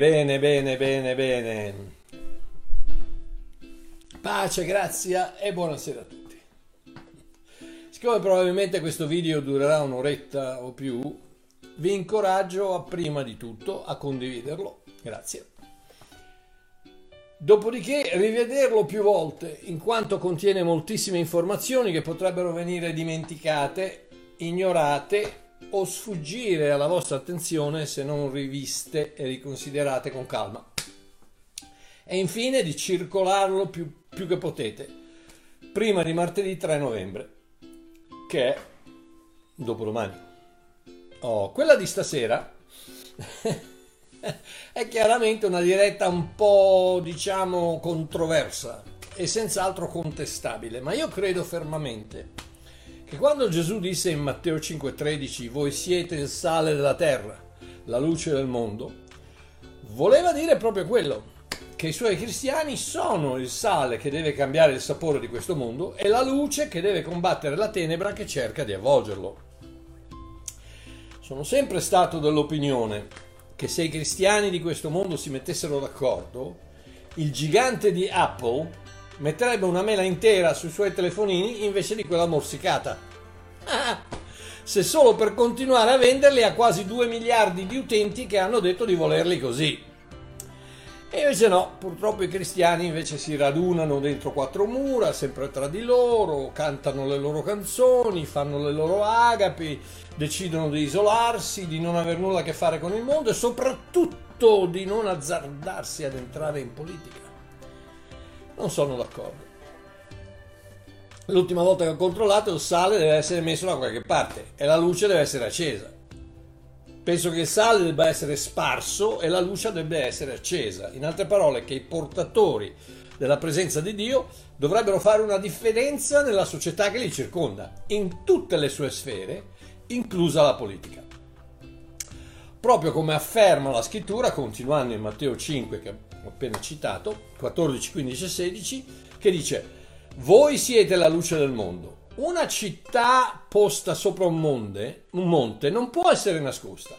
Bene, bene, bene, bene. Pace, grazia e buonasera a tutti. Siccome probabilmente questo video durerà un'oretta o più, vi incoraggio a prima di tutto a condividerlo. Grazie. Dopodiché rivederlo più volte, in quanto contiene moltissime informazioni che potrebbero venire dimenticate, ignorate o sfuggire alla vostra attenzione se non riviste e riconsiderate con calma. E infine di circolarlo più, più che potete, prima di martedì 3 novembre, che è dopodomani. Oh, quella di stasera è chiaramente una diretta un po', diciamo, controversa e senz'altro contestabile, ma io credo fermamente che quando Gesù disse in Matteo 5:13 voi siete il sale della terra, la luce del mondo, voleva dire proprio quello, che i suoi cristiani sono il sale che deve cambiare il sapore di questo mondo e la luce che deve combattere la tenebra che cerca di avvolgerlo. Sono sempre stato dell'opinione che se i cristiani di questo mondo si mettessero d'accordo, il gigante di Apple metterebbe una mela intera sui suoi telefonini invece di quella morsicata. Ah, se solo per continuare a venderli a quasi 2 miliardi di utenti che hanno detto di volerli così. E invece no, purtroppo i cristiani invece si radunano dentro quattro mura, sempre tra di loro, cantano le loro canzoni, fanno le loro agapi, decidono di isolarsi, di non avere nulla a che fare con il mondo e soprattutto di non azzardarsi ad entrare in politica. Non sono d'accordo. L'ultima volta che ho controllato il sale deve essere messo da qualche parte e la luce deve essere accesa. Penso che il sale debba essere sparso e la luce debba essere accesa. In altre parole, che i portatori della presenza di Dio dovrebbero fare una differenza nella società che li circonda, in tutte le sue sfere, inclusa la politica. Proprio come afferma la scrittura, continuando in Matteo 5, che appena citato, 14, 15 e 16, che dice voi siete la luce del mondo. Una città posta sopra un monte, un monte non può essere nascosta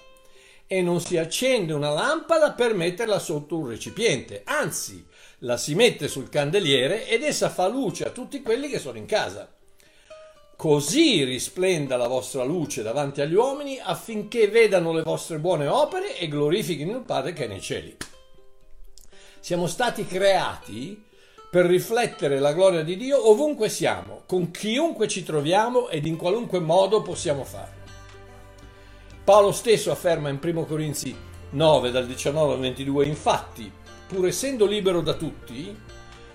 e non si accende una lampada per metterla sotto un recipiente, anzi la si mette sul candeliere ed essa fa luce a tutti quelli che sono in casa. Così risplenda la vostra luce davanti agli uomini affinché vedano le vostre buone opere e glorifichino il Padre che è nei cieli. Siamo stati creati per riflettere la gloria di Dio ovunque siamo, con chiunque ci troviamo ed in qualunque modo possiamo farlo. Paolo stesso afferma in 1 Corinzi 9 dal 19 al 22, infatti, pur essendo libero da tutti,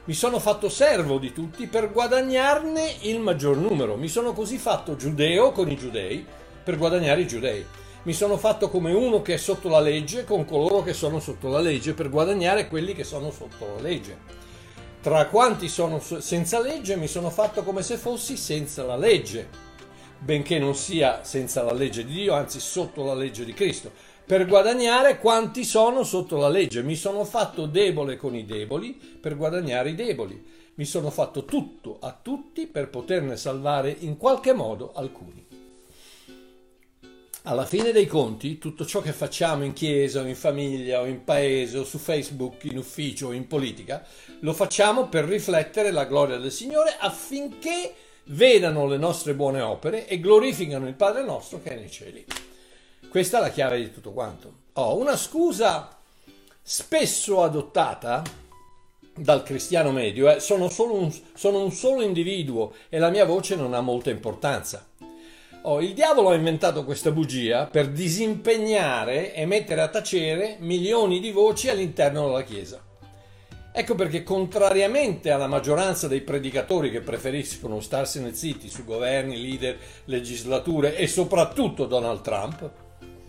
mi sono fatto servo di tutti per guadagnarne il maggior numero. Mi sono così fatto giudeo con i giudei per guadagnare i giudei. Mi sono fatto come uno che è sotto la legge con coloro che sono sotto la legge per guadagnare quelli che sono sotto la legge. Tra quanti sono senza legge mi sono fatto come se fossi senza la legge, benché non sia senza la legge di Dio, anzi sotto la legge di Cristo, per guadagnare quanti sono sotto la legge. Mi sono fatto debole con i deboli per guadagnare i deboli. Mi sono fatto tutto a tutti per poterne salvare in qualche modo alcuni alla fine dei conti, tutto ciò che facciamo in chiesa o in famiglia o in paese o su Facebook, in ufficio o in politica, lo facciamo per riflettere la gloria del Signore affinché vedano le nostre buone opere e glorificano il Padre nostro che è nei cieli. Questa è la chiave di tutto quanto. Oh, una scusa spesso adottata dal cristiano medio è sono, un, sono un solo individuo e la mia voce non ha molta importanza. Oh, il diavolo ha inventato questa bugia per disimpegnare e mettere a tacere milioni di voci all'interno della Chiesa. Ecco perché, contrariamente alla maggioranza dei predicatori che preferiscono starsene zitti su governi, leader, legislature e soprattutto Donald Trump,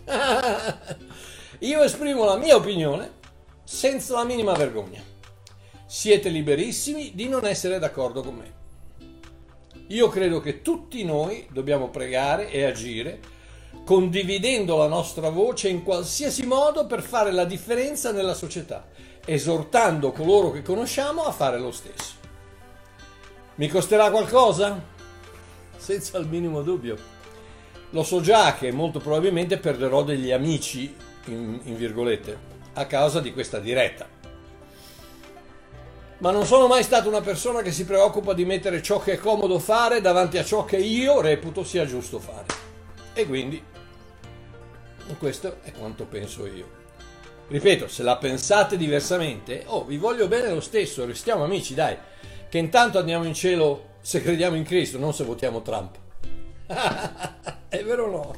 io esprimo la mia opinione senza la minima vergogna. Siete liberissimi di non essere d'accordo con me. Io credo che tutti noi dobbiamo pregare e agire condividendo la nostra voce in qualsiasi modo per fare la differenza nella società, esortando coloro che conosciamo a fare lo stesso. Mi costerà qualcosa? Senza il minimo dubbio. Lo so già che molto probabilmente perderò degli amici, in, in virgolette, a causa di questa diretta. Ma non sono mai stata una persona che si preoccupa di mettere ciò che è comodo fare davanti a ciò che io reputo sia giusto fare. E quindi questo è quanto penso io. Ripeto, se la pensate diversamente, oh, vi voglio bene lo stesso, restiamo amici, dai, che intanto andiamo in cielo se crediamo in Cristo, non se votiamo Trump. è vero o no?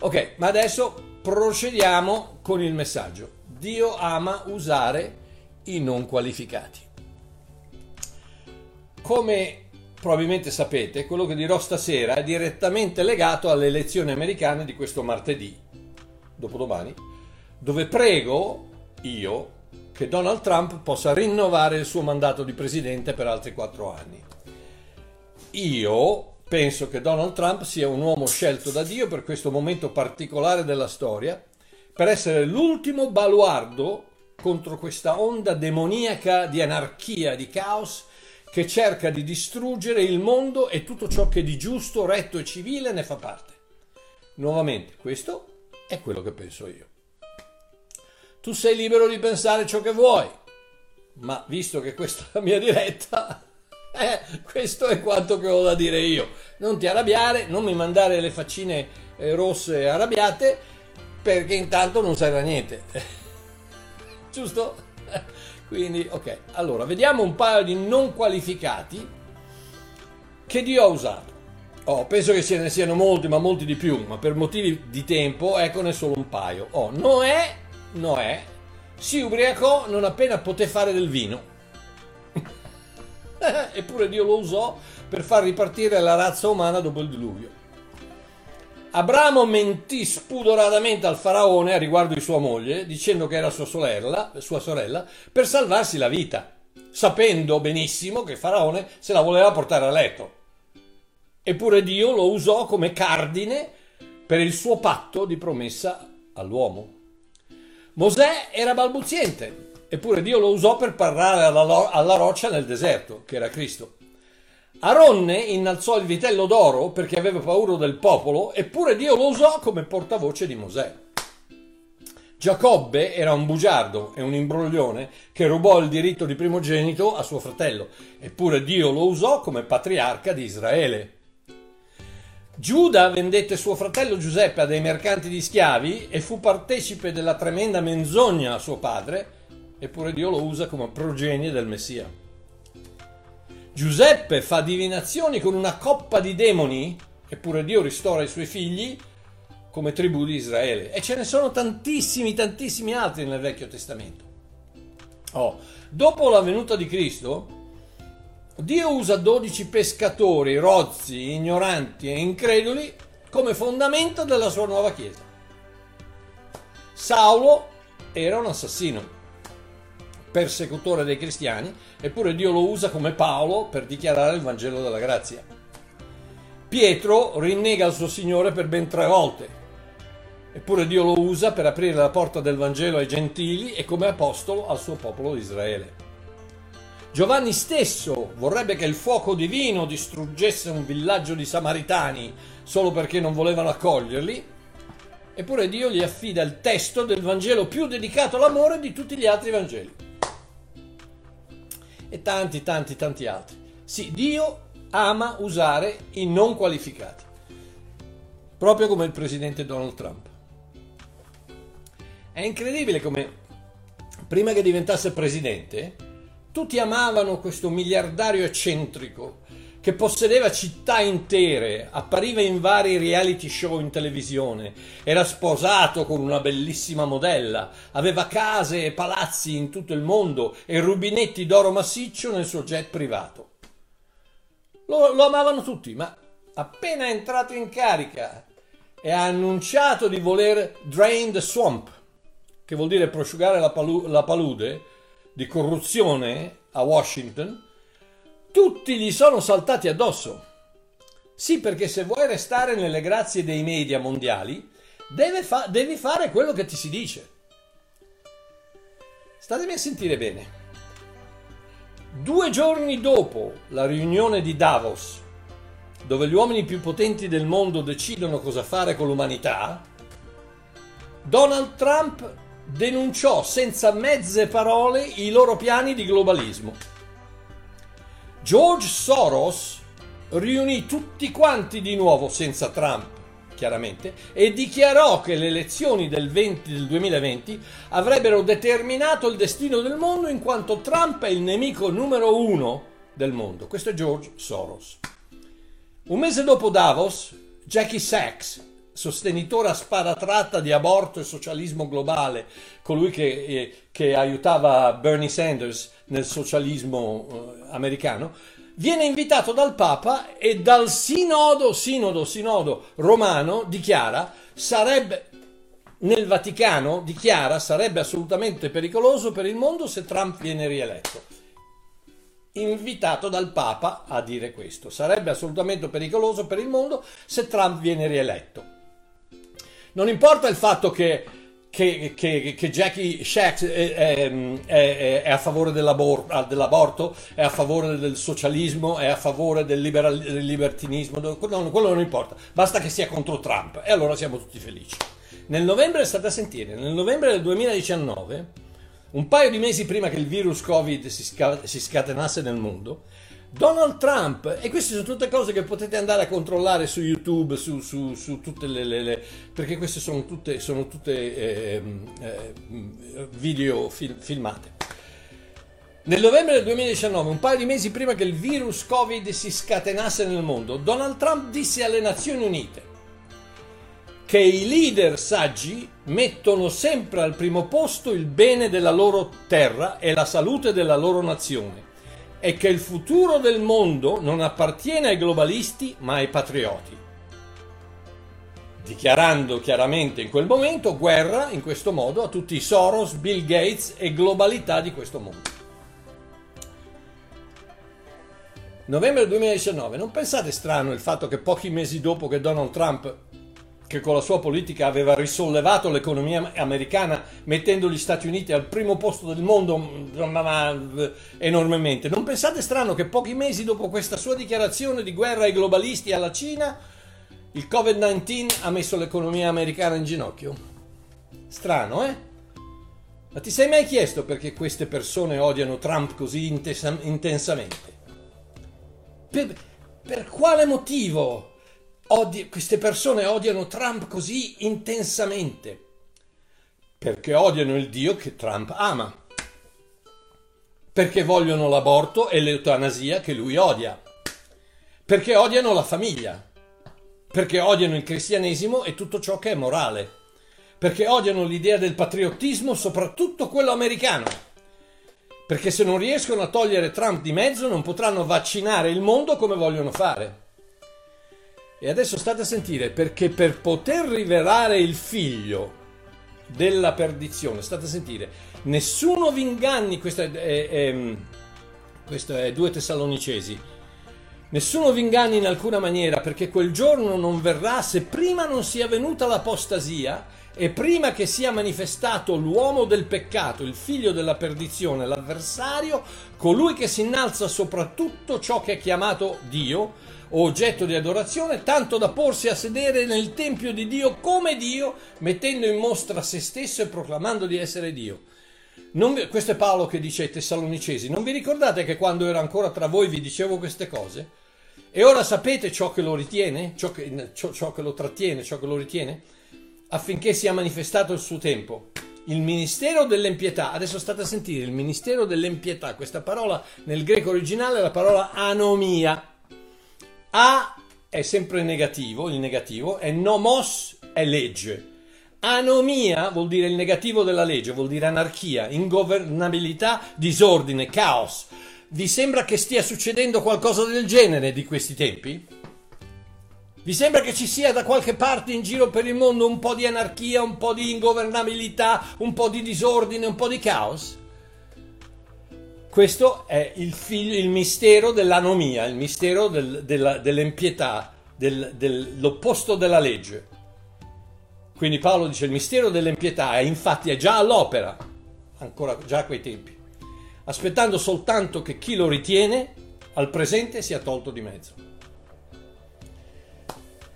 Ok, ma adesso procediamo con il messaggio. Dio ama usare i non qualificati. Come probabilmente sapete, quello che dirò stasera è direttamente legato alle elezioni americane di questo martedì, dopodomani, dove prego io che Donald Trump possa rinnovare il suo mandato di presidente per altri quattro anni. Io penso che Donald Trump sia un uomo scelto da Dio per questo momento particolare della storia, per essere l'ultimo baluardo contro questa onda demoniaca di anarchia, di caos che cerca di distruggere il mondo e tutto ciò che di giusto, retto e civile ne fa parte. Nuovamente, questo è quello che penso io. Tu sei libero di pensare ciò che vuoi, ma visto che questa è la mia diretta, eh, questo è quanto che ho da dire io. Non ti arrabbiare, non mi mandare le faccine eh, rosse arrabbiate, perché intanto non serve a niente. Giusto? Quindi, ok, allora vediamo un paio di non qualificati che Dio ha usato. Oh, penso che ce ne siano molti, ma molti di più, ma per motivi di tempo, eccone solo un paio. Oh, Noè, Noè si ubriacò non appena poté fare del vino. Eppure Dio lo usò per far ripartire la razza umana dopo il diluvio. Abramo mentì spudoratamente al faraone a riguardo di sua moglie, dicendo che era sua sorella, sua sorella, per salvarsi la vita, sapendo benissimo che faraone se la voleva portare a letto. Eppure Dio lo usò come cardine per il suo patto di promessa all'uomo. Mosè era balbuziente, eppure Dio lo usò per parlare alla, alla roccia nel deserto, che era Cristo. Aronne innalzò il vitello d'oro perché aveva paura del popolo, eppure Dio lo usò come portavoce di Mosè. Giacobbe era un bugiardo e un imbroglione che rubò il diritto di primogenito a suo fratello, eppure Dio lo usò come patriarca di Israele. Giuda vendette suo fratello Giuseppe a dei mercanti di schiavi e fu partecipe della tremenda menzogna a suo padre, eppure Dio lo usa come progenie del Messia. Giuseppe fa divinazioni con una coppa di demoni, eppure Dio ristora i suoi figli come tribù di Israele. E ce ne sono tantissimi, tantissimi altri nel Vecchio Testamento. Oh, dopo la venuta di Cristo, Dio usa 12 pescatori, rozzi, ignoranti e increduli come fondamento della sua nuova Chiesa. Saulo era un assassino persecutore dei cristiani, eppure Dio lo usa come Paolo per dichiarare il Vangelo della grazia. Pietro rinnega il suo Signore per ben tre volte, eppure Dio lo usa per aprire la porta del Vangelo ai gentili e come apostolo al suo popolo di Israele. Giovanni stesso vorrebbe che il fuoco divino distruggesse un villaggio di samaritani solo perché non volevano accoglierli, eppure Dio gli affida il testo del Vangelo più dedicato all'amore di tutti gli altri Vangeli e tanti, tanti, tanti altri. Sì, Dio ama usare i non qualificati, proprio come il presidente Donald Trump. È incredibile come prima che diventasse presidente, tutti amavano questo miliardario eccentrico che possedeva città intere, appariva in vari reality show in televisione, era sposato con una bellissima modella, aveva case e palazzi in tutto il mondo e rubinetti d'oro massiccio nel suo jet privato. Lo, lo amavano tutti, ma appena entrato in carica e ha annunciato di voler drain the swamp, che vuol dire prosciugare la, palu- la palude di corruzione a Washington, tutti gli sono saltati addosso. Sì, perché se vuoi restare nelle grazie dei media mondiali, fa- devi fare quello che ti si dice. Statemi a sentire bene. Due giorni dopo la riunione di Davos, dove gli uomini più potenti del mondo decidono cosa fare con l'umanità, Donald Trump denunciò senza mezze parole i loro piani di globalismo. George Soros riunì tutti quanti di nuovo senza Trump, chiaramente, e dichiarò che le elezioni del, 20, del 2020 avrebbero determinato il destino del mondo in quanto Trump è il nemico numero uno del mondo. Questo è George Soros. Un mese dopo Davos, Jackie Sachs, sostenitore a spada tratta di aborto e socialismo globale, colui che, eh, che aiutava Bernie Sanders nel socialismo eh, americano, viene invitato dal Papa e dal sinodo, sinodo, sinodo romano dichiara sarebbe nel Vaticano dichiara sarebbe assolutamente pericoloso per il mondo se Trump viene rieletto. Invitato dal Papa a dire questo, sarebbe assolutamente pericoloso per il mondo se Trump viene rieletto. Non importa il fatto che che, che, che, Jackie Shax è, è, è, è, a favore dell'aborto, dell'aborto, è a favore del socialismo, è a favore del, liberal, del libertinismo, quello, quello non importa, basta che sia contro Trump e allora siamo tutti felici. Nel novembre, state a sentire, nel novembre del 2019, un paio di mesi prima che il virus Covid si, si scatenasse nel mondo, Donald Trump, e queste sono tutte cose che potete andare a controllare su YouTube, su, su, su tutte le, le, le, perché queste sono tutte, sono tutte eh, eh, video fil, filmate. Nel novembre del 2019, un paio di mesi prima che il virus Covid si scatenasse nel mondo, Donald Trump disse alle Nazioni Unite che i leader saggi mettono sempre al primo posto il bene della loro terra e la salute della loro nazione è che il futuro del mondo non appartiene ai globalisti ma ai patrioti, dichiarando chiaramente in quel momento guerra in questo modo a tutti i Soros, Bill Gates e globalità di questo mondo. Novembre 2019, non pensate strano il fatto che pochi mesi dopo che Donald Trump che con la sua politica aveva risollevato l'economia americana mettendo gli Stati Uniti al primo posto del mondo mm, enormemente. Non pensate strano che pochi mesi dopo questa sua dichiarazione di guerra ai globalisti e alla Cina, il Covid-19 ha messo l'economia americana in ginocchio? Strano, eh? Ma ti sei mai chiesto perché queste persone odiano Trump così intensamente? Per, per quale motivo? Odi- queste persone odiano Trump così intensamente? Perché odiano il Dio che Trump ama. Perché vogliono l'aborto e l'eutanasia che lui odia. Perché odiano la famiglia. Perché odiano il cristianesimo e tutto ciò che è morale. Perché odiano l'idea del patriottismo, soprattutto quello americano. Perché se non riescono a togliere Trump di mezzo non potranno vaccinare il mondo come vogliono fare. E adesso state a sentire perché per poter rivelare il figlio della perdizione, state a sentire, nessuno vi inganni, questo è, è, è, questo è 2 Tessalonicesi, nessuno vi inganni in alcuna maniera perché quel giorno non verrà se prima non sia venuta l'apostasia e prima che sia manifestato l'uomo del peccato, il figlio della perdizione, l'avversario, colui che si innalza sopra tutto ciò che è chiamato Dio, oggetto di adorazione, tanto da porsi a sedere nel tempio di Dio come Dio, mettendo in mostra se stesso e proclamando di essere Dio. Vi, questo è Paolo che dice ai Tessalonicesi, non vi ricordate che quando ero ancora tra voi vi dicevo queste cose? E ora sapete ciò che lo ritiene, ciò che, ciò, ciò che lo trattiene, ciò che lo ritiene, affinché sia manifestato il suo tempo. Il ministero dell'empietà, adesso state a sentire, il ministero dell'empietà, questa parola nel greco originale è la parola anomia, a è sempre negativo, il negativo, e nomos è legge. Anomia vuol dire il negativo della legge, vuol dire anarchia, ingovernabilità, disordine, caos. Vi sembra che stia succedendo qualcosa del genere di questi tempi? Vi sembra che ci sia da qualche parte in giro per il mondo un po' di anarchia, un po' di ingovernabilità, un po' di disordine, un po' di caos? Questo è il, figlio, il mistero dell'anomia, il mistero del, della, dell'empietà, del, dell'opposto della legge. Quindi Paolo dice il mistero dell'empietà è infatti è già all'opera, ancora già a quei tempi, aspettando soltanto che chi lo ritiene al presente sia tolto di mezzo.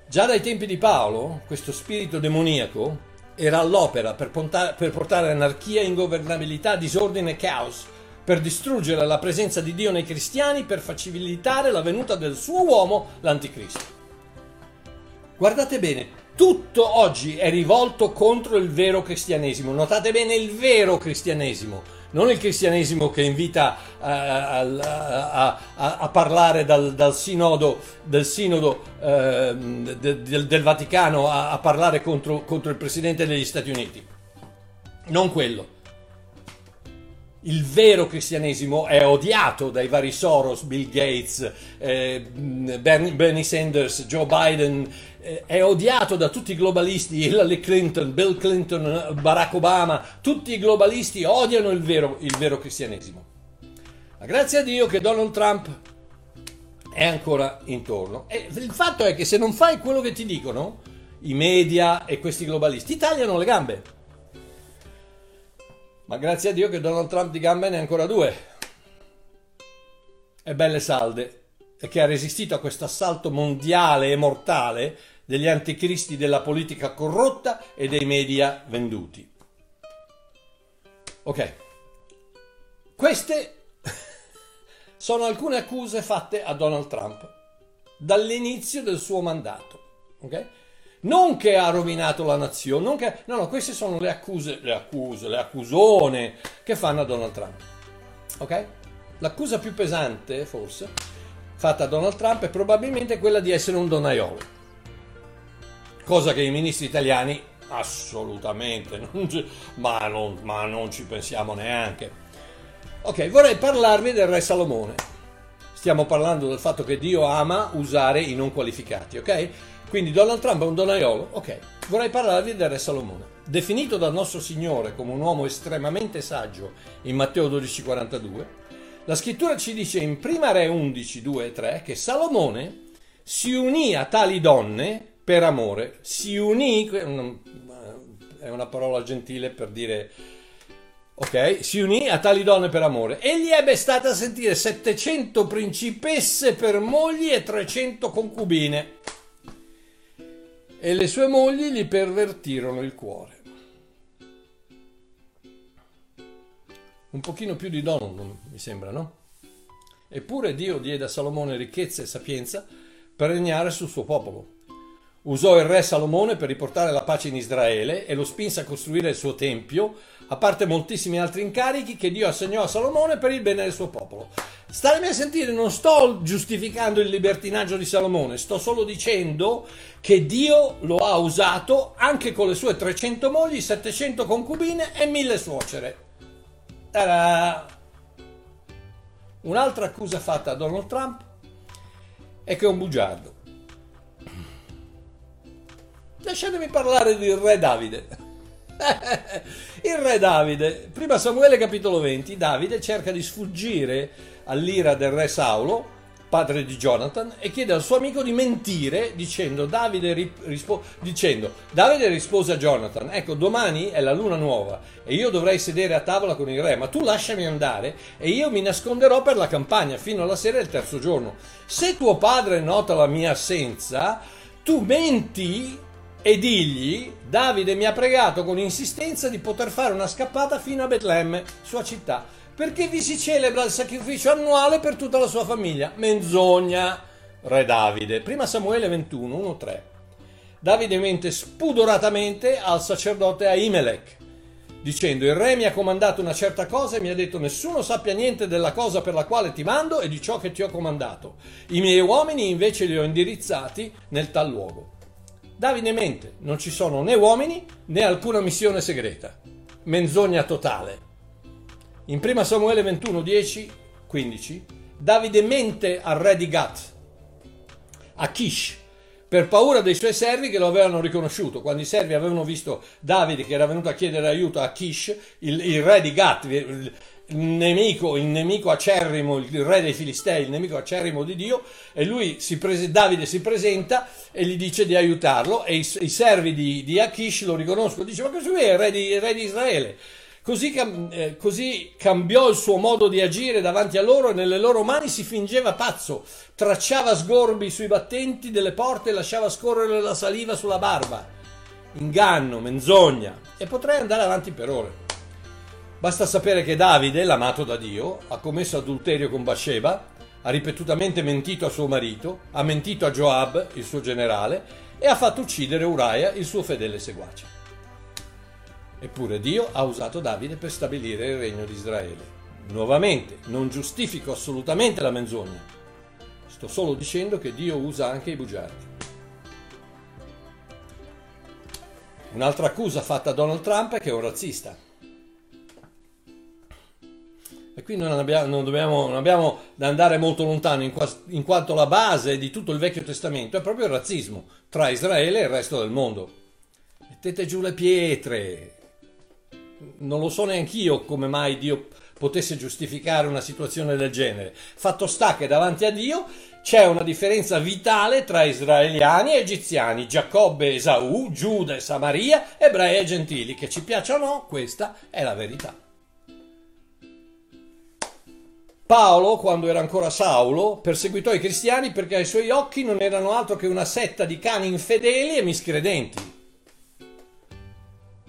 Già dai tempi di Paolo, questo spirito demoniaco era all'opera per, per portare anarchia, ingovernabilità, disordine e caos, per distruggere la presenza di Dio nei cristiani, per facilitare la venuta del suo uomo, l'anticristo. Guardate bene, tutto oggi è rivolto contro il vero cristianesimo. Notate bene il vero cristianesimo, non il cristianesimo che invita a, a, a, a parlare dal, dal, sinodo, del, sinodo eh, del, del, Vaticano a, parlare contro, contro il presidente degli Stati Uniti. Non quello il vero cristianesimo è odiato dai vari Soros, Bill Gates, eh, Bernie Sanders, Joe Biden, eh, è odiato da tutti i globalisti, Hillary Clinton, Bill Clinton, Barack Obama, tutti i globalisti odiano il vero, il vero cristianesimo. Ma grazie a Dio che Donald Trump è ancora intorno. E il fatto è che se non fai quello che ti dicono, i media e questi globalisti tagliano le gambe ma grazie a Dio che Donald Trump di gambe ne ha ancora due. E belle salde. E che ha resistito a questo assalto mondiale e mortale degli anticristi della politica corrotta e dei media venduti. Ok. Queste sono alcune accuse fatte a Donald Trump dall'inizio del suo mandato. Ok? non che ha rovinato la nazione, che... no, no, queste sono le accuse, le accuse, le accusone che fanno a Donald Trump. Ok? L'accusa più pesante, forse, fatta a Donald Trump è probabilmente quella di essere un donaiolo. Cosa che i ministri italiani assolutamente, non ci, ma, non, ma non ci pensiamo neanche. Ok, vorrei parlarvi del re Salomone. Stiamo parlando del fatto che Dio ama usare i non qualificati, ok? Quindi Donald Trump è un donaiolo? Ok, vorrei parlarvi del re Salomone. Definito dal nostro Signore come un uomo estremamente saggio in Matteo 12,42, la scrittura ci dice in Prima Re 11, 2 e 3 che Salomone si unì a tali donne per amore. Si unì, è una parola gentile per dire ok? Si unì a tali donne per amore. Egli ebbe stata a sentire 700 principesse per mogli e 300 concubine e le sue mogli gli pervertirono il cuore. Un pochino più di dono, mi sembra, no? Eppure Dio diede a Salomone ricchezza e sapienza per regnare sul suo popolo. Usò il re Salomone per riportare la pace in Israele e lo spinse a costruire il suo tempio, a parte moltissimi altri incarichi che Dio assegnò a Salomone per il bene del suo popolo. Statemi a sentire, non sto giustificando il libertinaggio di Salomone, sto solo dicendo che Dio lo ha usato anche con le sue 300 mogli, 700 concubine e 1000 suocere. Ta-da! Un'altra accusa fatta a Donald Trump è che è un bugiardo. Lasciatemi parlare del re Davide. Il re Davide, prima Samuele capitolo 20, Davide cerca di sfuggire all'ira del re Saulo, padre di Jonathan, e chiede al suo amico di mentire dicendo Davide, rispo- dicendo, Davide rispose a Jonathan, ecco domani è la luna nuova e io dovrei sedere a tavola con il re, ma tu lasciami andare e io mi nasconderò per la campagna fino alla sera del terzo giorno. Se tuo padre nota la mia assenza, tu menti e digli Davide mi ha pregato con insistenza di poter fare una scappata fino a Betlemme, sua città, perché vi si celebra il sacrificio annuale per tutta la sua famiglia. Menzogna, re Davide. Prima Samuele 21, 1-3. Davide mente spudoratamente al sacerdote Ahimelech, dicendo il re mi ha comandato una certa cosa e mi ha detto nessuno sappia niente della cosa per la quale ti mando e di ciò che ti ho comandato. I miei uomini invece li ho indirizzati nel tal luogo. Davide mente, non ci sono né uomini né alcuna missione segreta. Menzogna totale. In 1 Samuele 21, 10, 15, Davide mente al re di Gat, a Kish, per paura dei suoi servi che lo avevano riconosciuto. Quando i servi avevano visto Davide che era venuto a chiedere aiuto a Kish, il, il re di Gat, il nemico, il nemico acerrimo, il re dei Filistei, il nemico acerrimo di Dio, e lui si prese, Davide si presenta e gli dice di aiutarlo, e i, i servi di, di, Achish lo riconoscono, dice ma questo qui è il re di, il re di Israele. Così, eh, così, cambiò il suo modo di agire davanti a loro e nelle loro mani si fingeva pazzo, tracciava sgorbi sui battenti delle porte e lasciava scorrere la saliva sulla barba. inganno, menzogna e potrei andare avanti per ore. Basta sapere che Davide, l'amato da Dio, ha commesso adulterio con Bathsheba, ha ripetutamente mentito a suo marito, ha mentito a Joab, il suo generale, e ha fatto uccidere Uriah, il suo fedele seguace. Eppure Dio ha usato Davide per stabilire il regno di Israele. Nuovamente, non giustifico assolutamente la menzogna. Sto solo dicendo che Dio usa anche i bugiardi. Un'altra accusa fatta a Donald Trump è che è un razzista. E qui non abbiamo, non, dobbiamo, non abbiamo da andare molto lontano, in, qua, in quanto la base di tutto il Vecchio Testamento è proprio il razzismo tra Israele e il resto del mondo. Mettete giù le pietre. Non lo so neanch'io come mai Dio potesse giustificare una situazione del genere. Fatto sta che davanti a Dio c'è una differenza vitale tra israeliani e egiziani, Giacobbe e Esaù, Giuda e Samaria, ebrei e gentili. Che ci piaccia o no, questa è la verità. Paolo, quando era ancora Saulo, perseguitò i cristiani perché ai suoi occhi non erano altro che una setta di cani infedeli e miscredenti.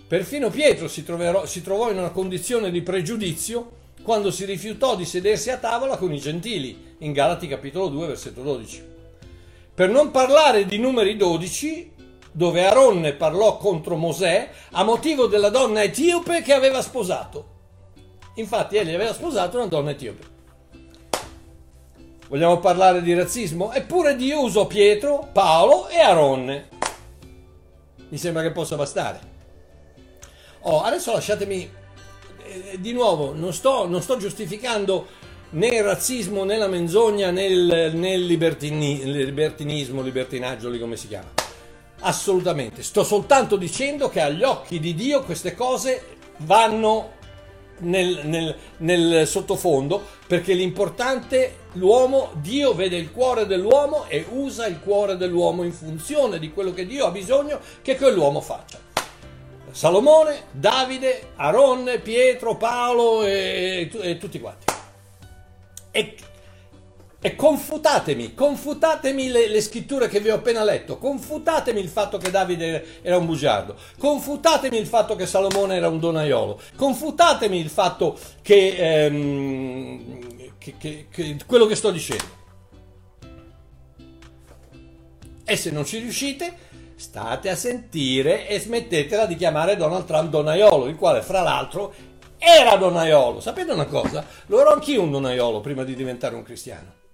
Perfino Pietro si, troverò, si trovò in una condizione di pregiudizio quando si rifiutò di sedersi a tavola con i gentili, in Galati capitolo 2, versetto 12. Per non parlare di numeri 12, dove Aronne parlò contro Mosè a motivo della donna etiope che aveva sposato. Infatti egli aveva sposato una donna etiope. Vogliamo parlare di razzismo? Eppure Dio usò Pietro, Paolo e Aronne. Mi sembra che possa bastare. Oh, adesso lasciatemi eh, di nuovo, non sto, non sto, giustificando né il razzismo né la menzogna né il, né il libertini, libertinismo, libertinaggio, lì come si chiama. Assolutamente, sto soltanto dicendo che agli occhi di Dio queste cose vanno nel, nel, nel, sottofondo perché l'importante l'uomo Dio vede il cuore dell'uomo e usa il cuore dell'uomo in funzione di quello che Dio ha bisogno che quell'uomo faccia. Salomone, Davide, Aronne, Pietro, Paolo e, e, e tutti quanti. E e confutatemi, confutatemi le, le, scritture che vi ho appena letto, confutatemi il fatto che Davide era un bugiardo, confutatemi il fatto che Salomone era un donaiolo, confutatemi il fatto che, ehm, che, che, che quello che sto dicendo. E se non ci riuscite, state a sentire e smettetela di chiamare Donald Trump donaiolo, il quale fra l'altro era donaiolo. Sapete una cosa? Lo ero anch'io un donaiolo prima di diventare un cristiano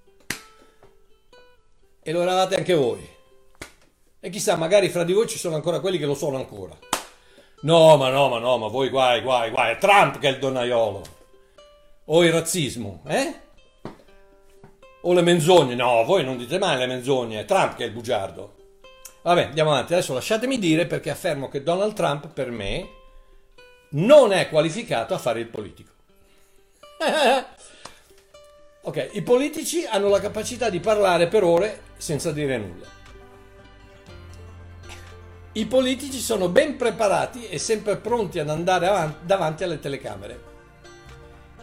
e lo eravate anche voi. E chissà, magari fra di voi ci sono ancora quelli che lo sono ancora. No, ma no, ma no, ma voi guai, guai, guai, è Trump che è il donaiolo. O il razzismo, eh? O le menzogne, no, voi non dite mai le menzogne, è Trump che è il bugiardo. Vabbè, andiamo avanti, adesso lasciatemi dire perché affermo che Donald Trump per me non è qualificato a fare il politico. Ok, i politici hanno la capacità di parlare per ore senza dire nulla. I politici sono ben preparati e sempre pronti ad andare avanti, davanti alle telecamere.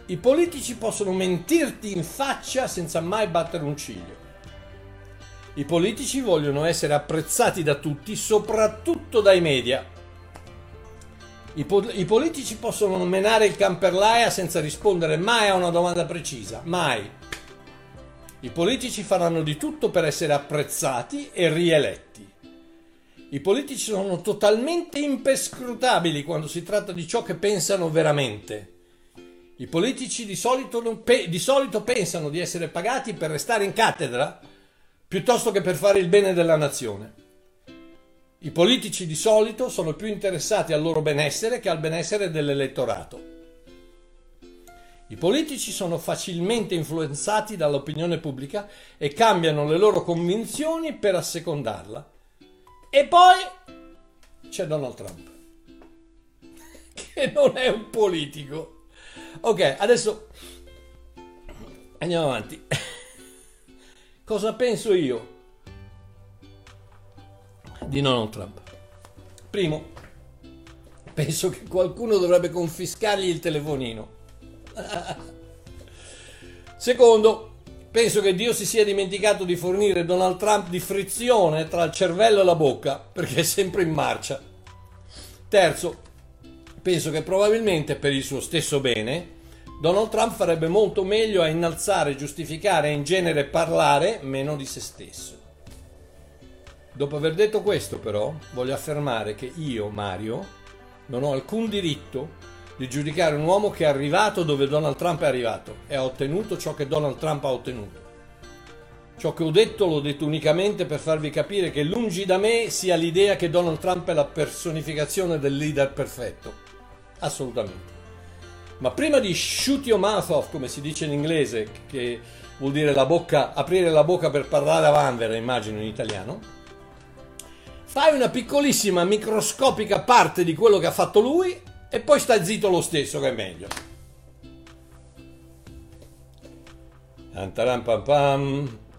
I politici possono mentirti in faccia senza mai battere un ciglio. I politici vogliono essere apprezzati da tutti, soprattutto dai media. I, po- I, politici possono menare il camperlaia senza rispondere mai a una domanda precisa, mai. I politici faranno di tutto per essere apprezzati e rieletti. I politici sono totalmente impescrutabili quando si tratta di ciò che pensano veramente. I politici di solito, pe- di solito pensano di essere pagati per restare in cattedra piuttosto che per fare il bene della nazione. I politici di solito sono più interessati al loro benessere che al benessere dell'elettorato. I politici sono facilmente influenzati dall'opinione pubblica e cambiano le loro convinzioni per assecondarla. E poi c'è Donald Trump, che non è un politico. Ok, adesso andiamo avanti. Cosa penso io di Donald Trump. Primo, penso che qualcuno dovrebbe confiscargli il telefonino. Secondo, penso che Dio si sia dimenticato di fornire Donald Trump di frizione tra il cervello e la bocca, perché è sempre in marcia. Terzo, penso che probabilmente per il suo stesso bene Donald Trump farebbe molto meglio a innalzare, giustificare e in genere parlare meno di se stesso. Dopo aver detto questo però, voglio affermare che io, Mario, non ho alcun diritto di giudicare un uomo che è arrivato dove Donald Trump è arrivato e ha ottenuto ciò che Donald Trump ha ottenuto. Ciò che ho detto l'ho detto unicamente per farvi capire che lungi da me sia l'idea che Donald Trump è la personificazione del leader perfetto. Assolutamente. Ma prima di shoot your mouth off, come si dice in inglese, che vuol dire la bocca, aprire la bocca per parlare a vanvera, immagino in italiano, fai una piccolissima, microscopica parte di quello che ha fatto lui e poi stai zitto lo stesso, che è meglio.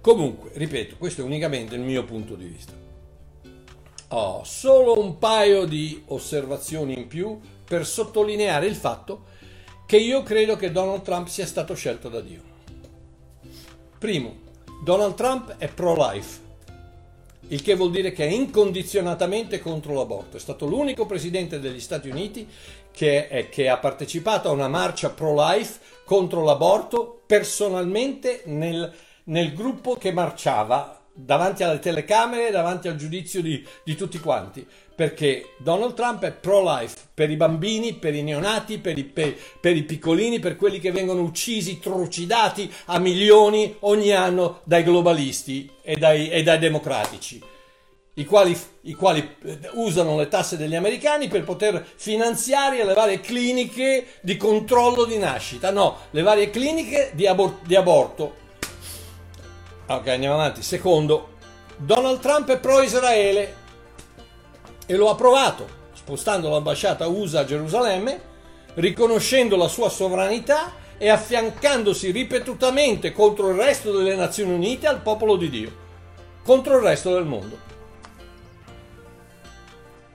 Comunque, ripeto, questo è unicamente il mio punto di vista. Ho solo un paio di osservazioni in più per sottolineare il fatto che io credo che Donald Trump sia stato scelto da Dio. Primo, Donald Trump è pro-life, il che vuol dire che è incondizionatamente contro l'aborto. È stato l'unico presidente degli Stati Uniti che, è, che ha partecipato a una marcia pro-life contro l'aborto personalmente nel nel gruppo che marciava davanti alle telecamere, davanti al giudizio di, di, tutti quanti, perché Donald Trump è pro-life per i bambini, per i neonati, per i, per, per i piccolini, per quelli che vengono uccisi, trucidati a milioni ogni anno dai globalisti e dai, e dai democratici. I quali, I quali, eh, usano le tasse degli americani per poter finanziare le varie cliniche di controllo di nascita, no, le varie cliniche di, abor- di aborto Ok, andiamo avanti. Secondo, Donald Trump è pro-Israele e lo ha provato, spostando l'ambasciata USA a Gerusalemme, riconoscendo la sua sovranità e affiancandosi ripetutamente contro il resto delle Nazioni Unite al popolo di Dio, contro il resto del mondo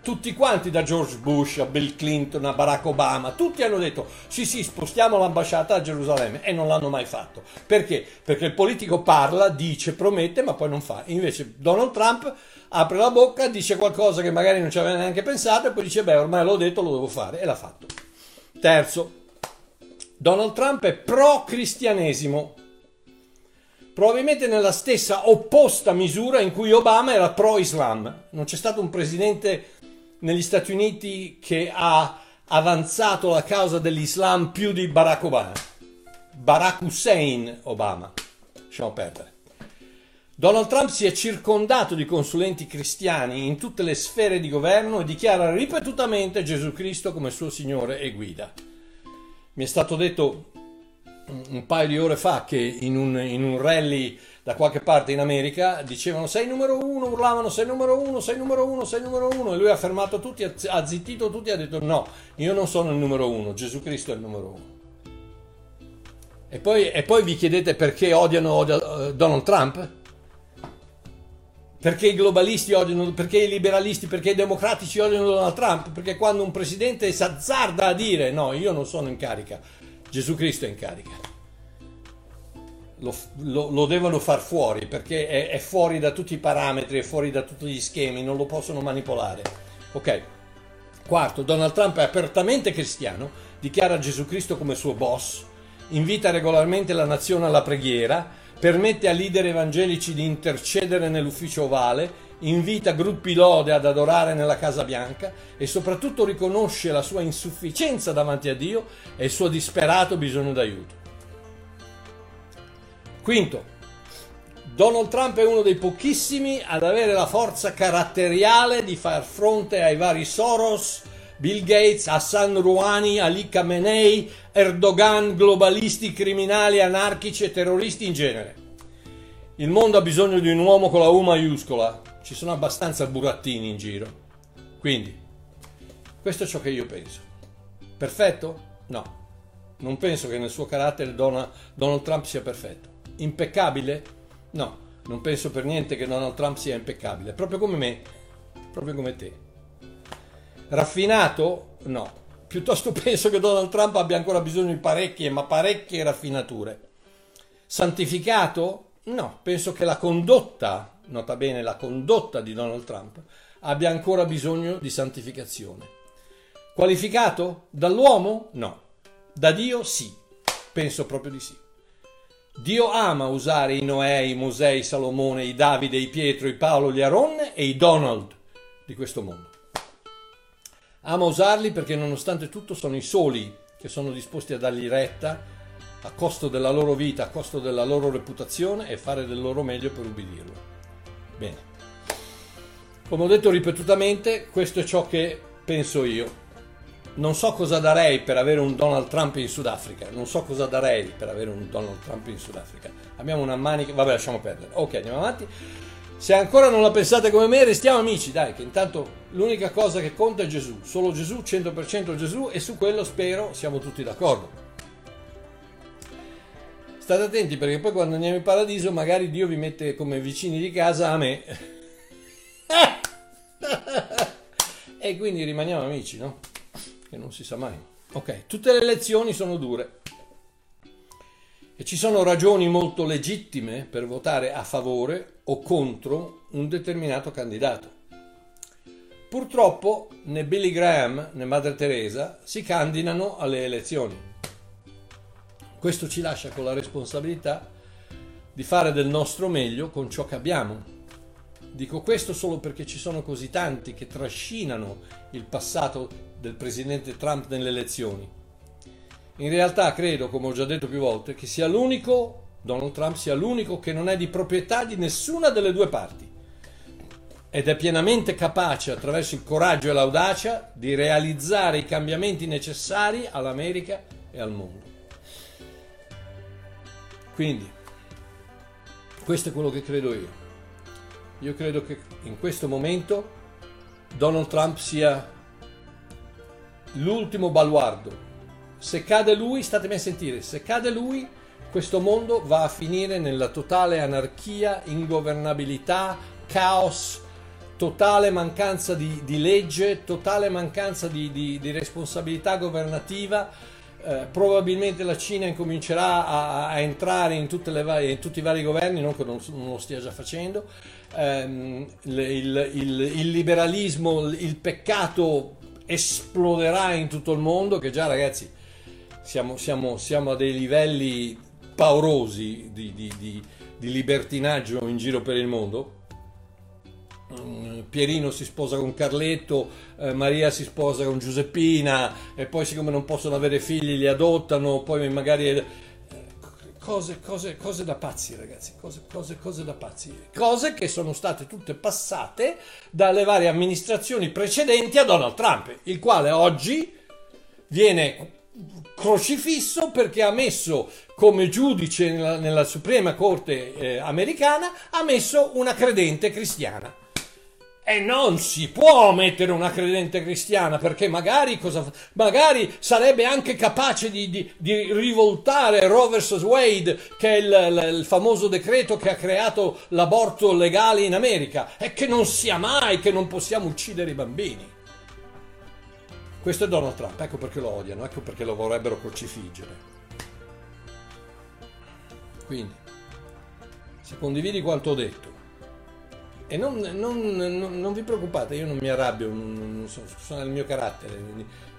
tutti quanti da George Bush a Bill Clinton a Barack Obama, tutti hanno detto sì sì spostiamo l'ambasciata a Gerusalemme e non l'hanno mai fatto. Perché? Perché il politico parla, dice, promette ma poi non fa. Invece Donald Trump apre la bocca, dice qualcosa che magari non ci aveva neanche pensato e poi dice beh ormai l'ho detto, lo devo fare e l'ha fatto. Terzo, Donald Trump è pro-cristianesimo probabilmente nella stessa opposta misura in cui Obama era pro-Islam. Non c'è stato un presidente negli Stati Uniti che ha avanzato la causa dell'Islam più di Barack Obama. Barack Hussein Obama. Lasciamo perdere. Donald Trump si è circondato di consulenti cristiani in tutte le sfere di governo e dichiara ripetutamente Gesù Cristo come suo Signore e guida. Mi è stato detto un paio di ore fa che in un, in un rally da qualche parte in America dicevano sei numero uno, urlavano sei numero uno, sei numero uno, sei numero uno e lui ha fermato tutti, ha zittito tutti e ha detto no, io non sono il numero uno, Gesù Cristo è il numero uno. E poi, e poi vi chiedete perché odiano odia, uh, Donald Trump? Perché i globalisti odiano, perché i liberalisti, perché i democratici odiano Donald Trump? Perché quando un presidente si azzarda a dire no, io non sono in carica, Gesù Cristo è in carica lo, lo, lo, devono far fuori perché è, è, fuori da tutti i parametri, è fuori da tutti gli schemi, non lo possono manipolare. Ok. Quarto, Donald Trump è apertamente cristiano, dichiara Gesù Cristo come suo boss, invita regolarmente la nazione alla preghiera, permette a leader evangelici di intercedere nell'ufficio ovale, invita gruppi lode ad adorare nella Casa Bianca e soprattutto riconosce la sua insufficienza davanti a Dio e il suo disperato bisogno d'aiuto. Quinto, Donald Trump è uno dei pochissimi ad avere la forza caratteriale di far fronte ai vari Soros, Bill Gates, Hassan Rouhani, Ali Khamenei, Erdogan, globalisti, criminali, anarchici e terroristi in genere. Il mondo ha bisogno di un uomo con la U maiuscola. Ci sono abbastanza burattini in giro. Quindi, questo è ciò che io penso. Perfetto? No. Non penso che nel suo carattere Donald Trump sia perfetto. Impeccabile? No, non penso per niente che Donald Trump sia impeccabile, proprio come me, proprio come te. Raffinato? No. Piuttosto penso che Donald Trump abbia ancora bisogno di parecchie, ma parecchie raffinature. Santificato? No, penso che la condotta, nota bene la condotta di Donald Trump, abbia ancora bisogno di santificazione. Qualificato? Dall'uomo? No. Da Dio? Sì. Penso proprio di sì. Dio ama usare i Noè, i Mosè, i Salomone, i Davide, i Pietro, i Paolo, gli Aaron e i Donald di questo mondo. Ama usarli perché nonostante tutto sono i soli che sono disposti a dargli retta a costo della loro vita, a costo della loro reputazione e fare del loro meglio per ubbidirlo. Bene. Come ho detto ripetutamente, questo è ciò che penso io. Non so cosa darei per avere un Donald Trump in Sudafrica. Non so cosa darei per avere un Donald Trump in Sudafrica. Abbiamo una manica. Vabbè, lasciamo perdere. Ok, andiamo avanti. Se ancora non la pensate come me, restiamo amici, dai, che intanto l'unica cosa che conta è Gesù. Solo Gesù, 100% Gesù, e su quello spero siamo tutti d'accordo. State attenti perché poi quando andiamo in paradiso magari Dio vi mette come vicini di casa a me. e quindi rimaniamo amici, no? Che non si sa mai. Ok, tutte le elezioni sono dure e ci sono ragioni molto legittime per votare a favore o contro un determinato candidato. Purtroppo né Billy Graham né Madre Teresa si candidano alle elezioni. Questo ci lascia con la responsabilità di fare del nostro meglio con ciò che abbiamo Dico questo solo perché ci sono così tanti che trascinano il passato del presidente Trump nelle elezioni. In realtà credo, come ho già detto più volte, che sia l'unico, Donald Trump sia l'unico che non è di proprietà di nessuna delle due parti ed è pienamente capace, attraverso il coraggio e l'audacia, di realizzare i cambiamenti necessari all'America e al mondo. Quindi, questo è quello che credo io. Io credo che in questo momento Donald Trump sia l'ultimo baluardo. Se cade lui, statemi a sentire, se cade lui, questo mondo va a finire nella totale anarchia, ingovernabilità, caos, totale mancanza di, di legge, totale mancanza di, di, di responsabilità governativa. Eh, probabilmente la Cina incomincerà a, a entrare in, varie, in, tutti i vari governi, non che non, non lo stia già facendo ehm, il, il, il liberalismo, il peccato esploderà in tutto il mondo, che già ragazzi siamo, siamo, siamo a dei livelli paurosi di, di, di, di, libertinaggio in giro per il mondo. Mm, Pierino si sposa con Carletto, eh, Maria si sposa con Giuseppina e poi siccome non possono avere figli li adottano, poi magari cose, cose, cose da pazzi, ragazzi, cose, cose, cose da pazzi. Cose che sono state tutte passate dalle varie amministrazioni precedenti a Donald Trump, il quale oggi viene crocifisso perché ha messo come giudice nella, nella Suprema Corte eh, americana, ha messo una credente cristiana. E non si può mettere una credente cristiana perché magari, cosa, magari sarebbe anche capace di, di, di, rivoltare Roe vs. Wade, che è il, il, famoso decreto che ha creato l'aborto legale in America, e che non sia mai che non possiamo uccidere i bambini. Questo è Donald Trump, ecco perché lo odiano, ecco perché lo vorrebbero crocifiggere. Quindi, se condividi quanto ho detto, e non, non, non, non, vi preoccupate, io non mi arrabbio, sono nel mio carattere,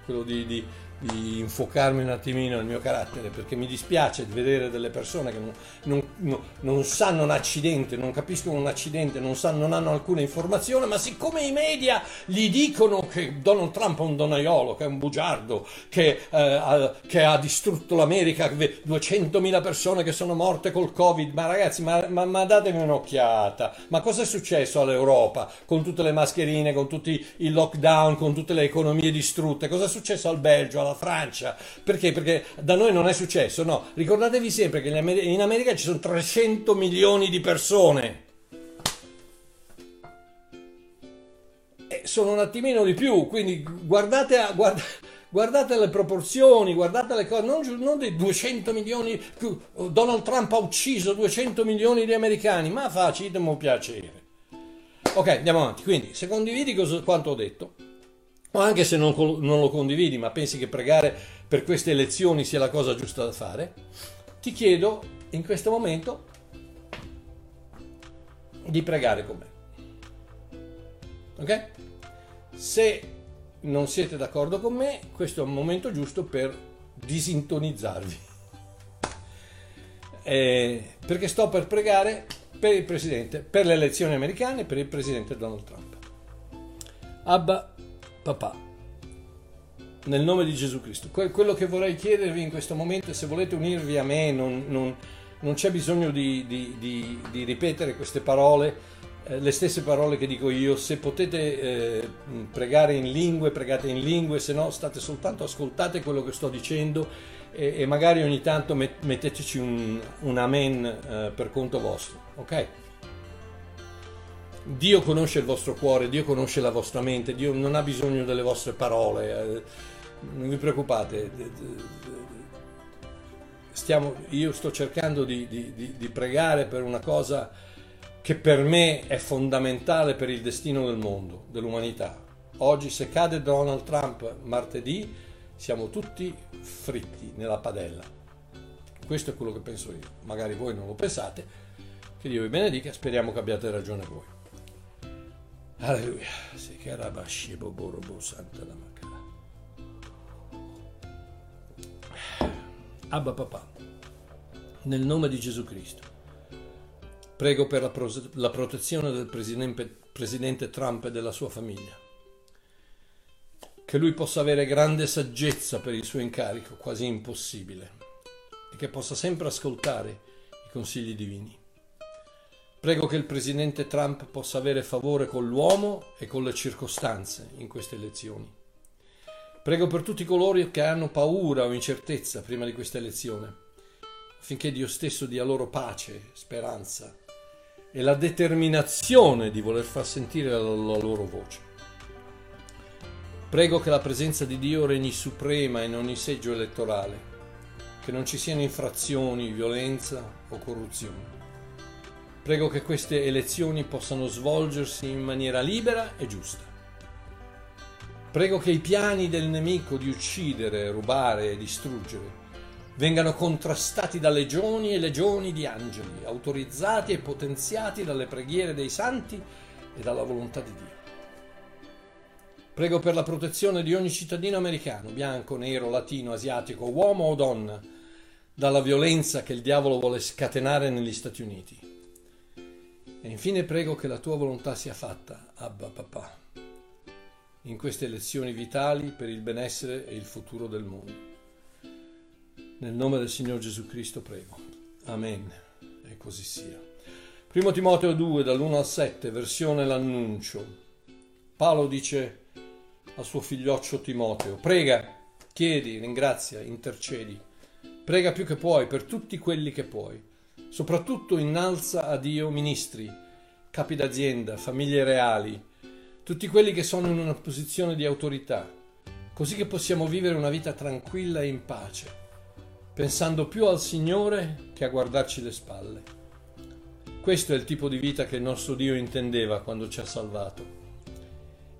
quello di, di di infocarmi un attimino nel mio carattere perché mi dispiace di vedere delle persone che non, non, non, non sanno un accidente, non capiscono un accidente, non, sanno, non hanno alcuna informazione, ma siccome i media gli dicono che Donald Trump è un donaiolo, che è un bugiardo, che, eh, ha, che ha, distrutto l'America, 200.000 persone che sono morte col Covid, ma ragazzi, ma, ma, ma datemi un'occhiata, ma cosa è successo all'Europa con tutte le mascherine, con tutti i lockdown, con tutte le economie distrutte, cosa è successo al Belgio, alla Francia. Perché? Perché da noi non è successo, no. Ricordatevi sempre che in America ci sono 300 milioni di persone. E sono un attimino di più, quindi guardate, a, guarda, guardate le proporzioni, guardate le cose, non, non dei 200 milioni, Donald Trump ha ucciso 200 milioni di americani, ma facitemi un piacere. Ok, andiamo avanti. Quindi, se condividi cosa, quanto ho detto, o anche se non, non lo condividi, ma pensi che pregare per queste elezioni sia la cosa giusta da fare, ti chiedo in questo momento di pregare con me. Ok? Se non siete d'accordo con me, questo è un momento giusto per disintonizzarvi. Eh, perché sto per pregare per il presidente, per le elezioni americane, per il presidente Donald Trump. Abba, papà, nel nome di Gesù Cristo. quello che vorrei chiedervi in questo momento se volete unirvi a me, non, non, non c'è bisogno di, di, di, di ripetere queste parole eh, le stesse parole che dico io, se potete eh, pregare in lingue, pregate in lingue, se no state soltanto, ascoltate quello che sto dicendo e, e magari ogni tanto met- metteteci un, un amen eh, per conto vostro, ok? Dio conosce il vostro cuore, Dio conosce la vostra mente, Dio non ha bisogno delle vostre parole, eh, non vi preoccupate. Stiamo, io sto cercando di, di, di pregare per una cosa che per me è fondamentale per il destino del mondo, dell'umanità. Oggi se cade Donald Trump martedì siamo tutti fritti nella padella. Questo è quello che penso io. Magari voi non lo pensate. Che Dio vi benedica, speriamo che abbiate ragione voi. Alleluia. Se che rabashi boborobo santa la macara. Abba papà, nel nome di Gesù Cristo Prego per la, pro- la protezione del presidente, presidente Trump e della sua famiglia. Che lui possa avere grande saggezza per il suo incarico, quasi impossibile, e che possa sempre ascoltare i consigli divini. Prego che il presidente Trump possa avere favore con l'uomo e con le circostanze in queste elezioni. Prego per tutti coloro che hanno paura o incertezza prima di questa elezione, affinché Dio stesso dia loro pace, speranza e la determinazione di voler far sentire la, loro voce. Prego che la presenza di Dio regni suprema in ogni seggio elettorale, che non ci siano infrazioni, violenza o corruzione. Prego che queste elezioni possano svolgersi in maniera libera e giusta. Prego che i piani del nemico di uccidere, rubare e distruggere vengano contrastati da legioni e legioni di angeli, autorizzati e potenziati dalle preghiere dei santi e dalla volontà di Dio. Prego per la protezione di ogni cittadino americano, bianco, nero, latino, asiatico, uomo o donna, dalla violenza che il diavolo vuole scatenare negli Stati Uniti. E infine prego che la tua volontà sia fatta, Abba Papà, in queste elezioni vitali per il benessere e il futuro del mondo. Nel nome del Signore Gesù Cristo prego. Amen. E così sia. Primo Timoteo 2, dall'1 al 7, versione l'annuncio. Paolo dice al suo figlioccio Timoteo, prega, chiedi, ringrazia, intercedi. Prega più che puoi per tutti quelli che puoi. Soprattutto innalza a Dio ministri, capi d'azienda, famiglie reali, tutti quelli che sono in una posizione di autorità, così che possiamo vivere una vita tranquilla e in pace pensando più al Signore che a guardarci le spalle. Questo è il tipo di vita che il nostro Dio intendeva quando ci ha salvato.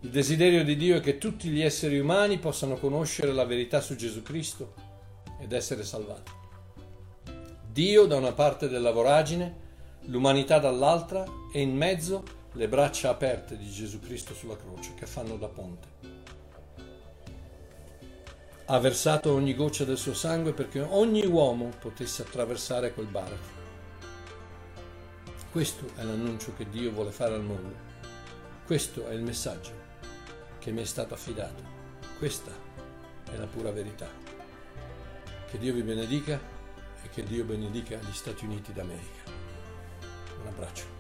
Il desiderio di Dio è che tutti gli esseri umani possano conoscere la verità su Gesù Cristo ed essere salvati. Dio da una parte della voragine, l'umanità dall'altra e in mezzo le braccia aperte di Gesù Cristo sulla croce che fanno da ponte ha versato ogni goccia del suo sangue perché ogni uomo potesse attraversare quel baratro. Questo è l'annuncio che Dio vuole fare al mondo. Questo è il messaggio che mi è stato affidato. Questa è la pura verità. Che Dio vi benedica e che Dio benedica gli Stati Uniti d'America. Un abbraccio.